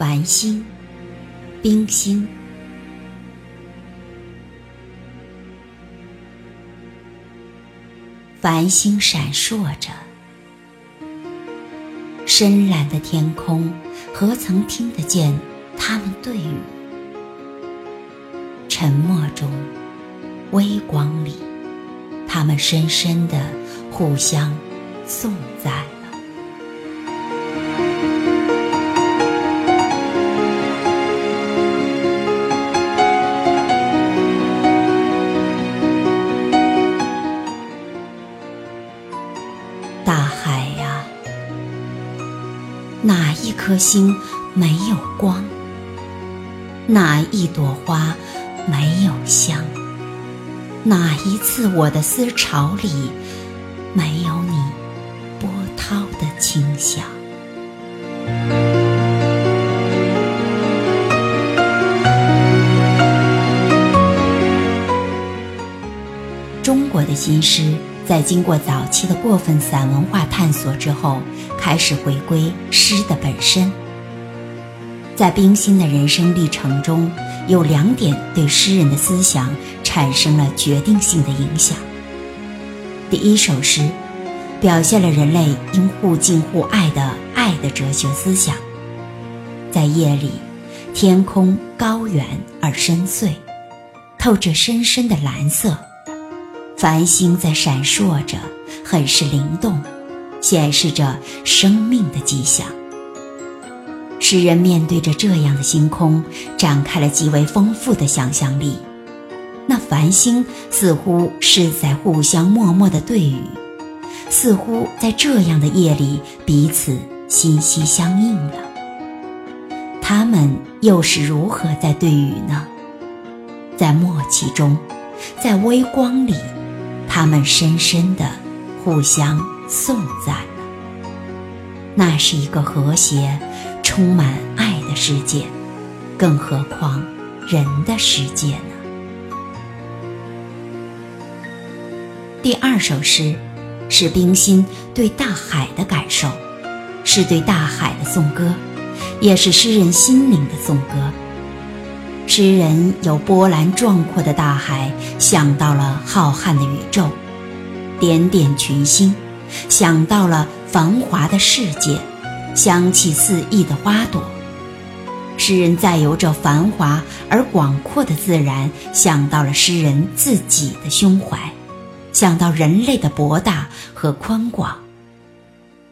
繁星，冰心。繁星闪烁着，深蓝的天空，何曾听得见他们对语？沉默中，微光里，他们深深的互相颂赞。大海呀哪一颗星没有光？哪一朵花没有香？哪一次我的思潮里没有你波涛的清香？中国的新诗。在经过早期的过分散文化探索之后，开始回归诗的本身。在冰心的人生历程中，有两点对诗人的思想产生了决定性的影响。第一首诗，表现了人类应互敬互爱的爱的哲学思想。在夜里，天空高远而深邃，透着深深的蓝色。繁星在闪烁着，很是灵动，显示着生命的迹象。诗人面对着这样的星空，展开了极为丰富的想象力。那繁星似乎是在互相默默的对语，似乎在这样的夜里彼此心息相印了。他们又是如何在对语呢？在默契中，在微光里。他们深深的互相颂赞了。那是一个和谐、充满爱的世界，更何况人的世界呢？第二首诗是冰心对大海的感受，是对大海的颂歌，也是诗人心灵的颂歌。诗人由波澜壮阔的大海想到了浩瀚的宇宙，点点群星，想到了繁华的世界，香气四溢的花朵。诗人再由这繁华而广阔的自然，想到了诗人自己的胸怀，想到人类的博大和宽广。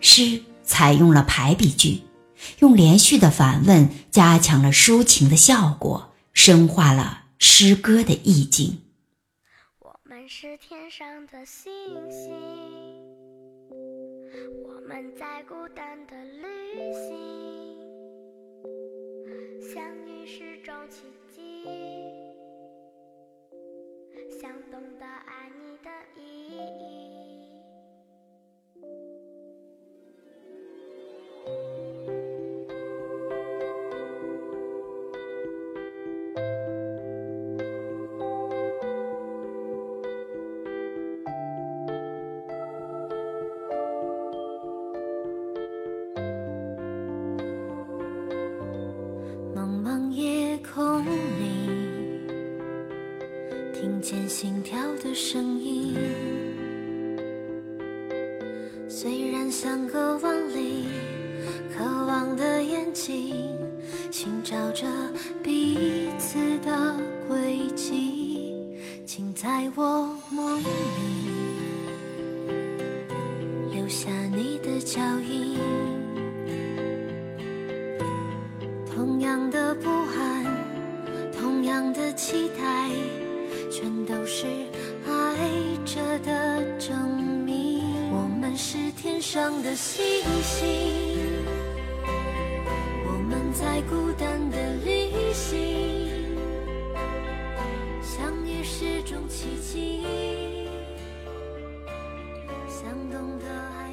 诗采用了排比句，用连续的反问加强了抒情的效果。深化了诗歌的意境。我们是天上的星星，我们在孤单的旅行，相遇是种奇迹，想懂得爱你的意听见心跳的声音，虽然相隔万里，渴望的眼睛寻找着彼此的轨迹，请在我梦里留下你的脚印。同样的不安，同样的期待。全都是爱着的证明。我们是天上的星星，我们在孤单的旅行，相遇是种奇迹，想懂得爱。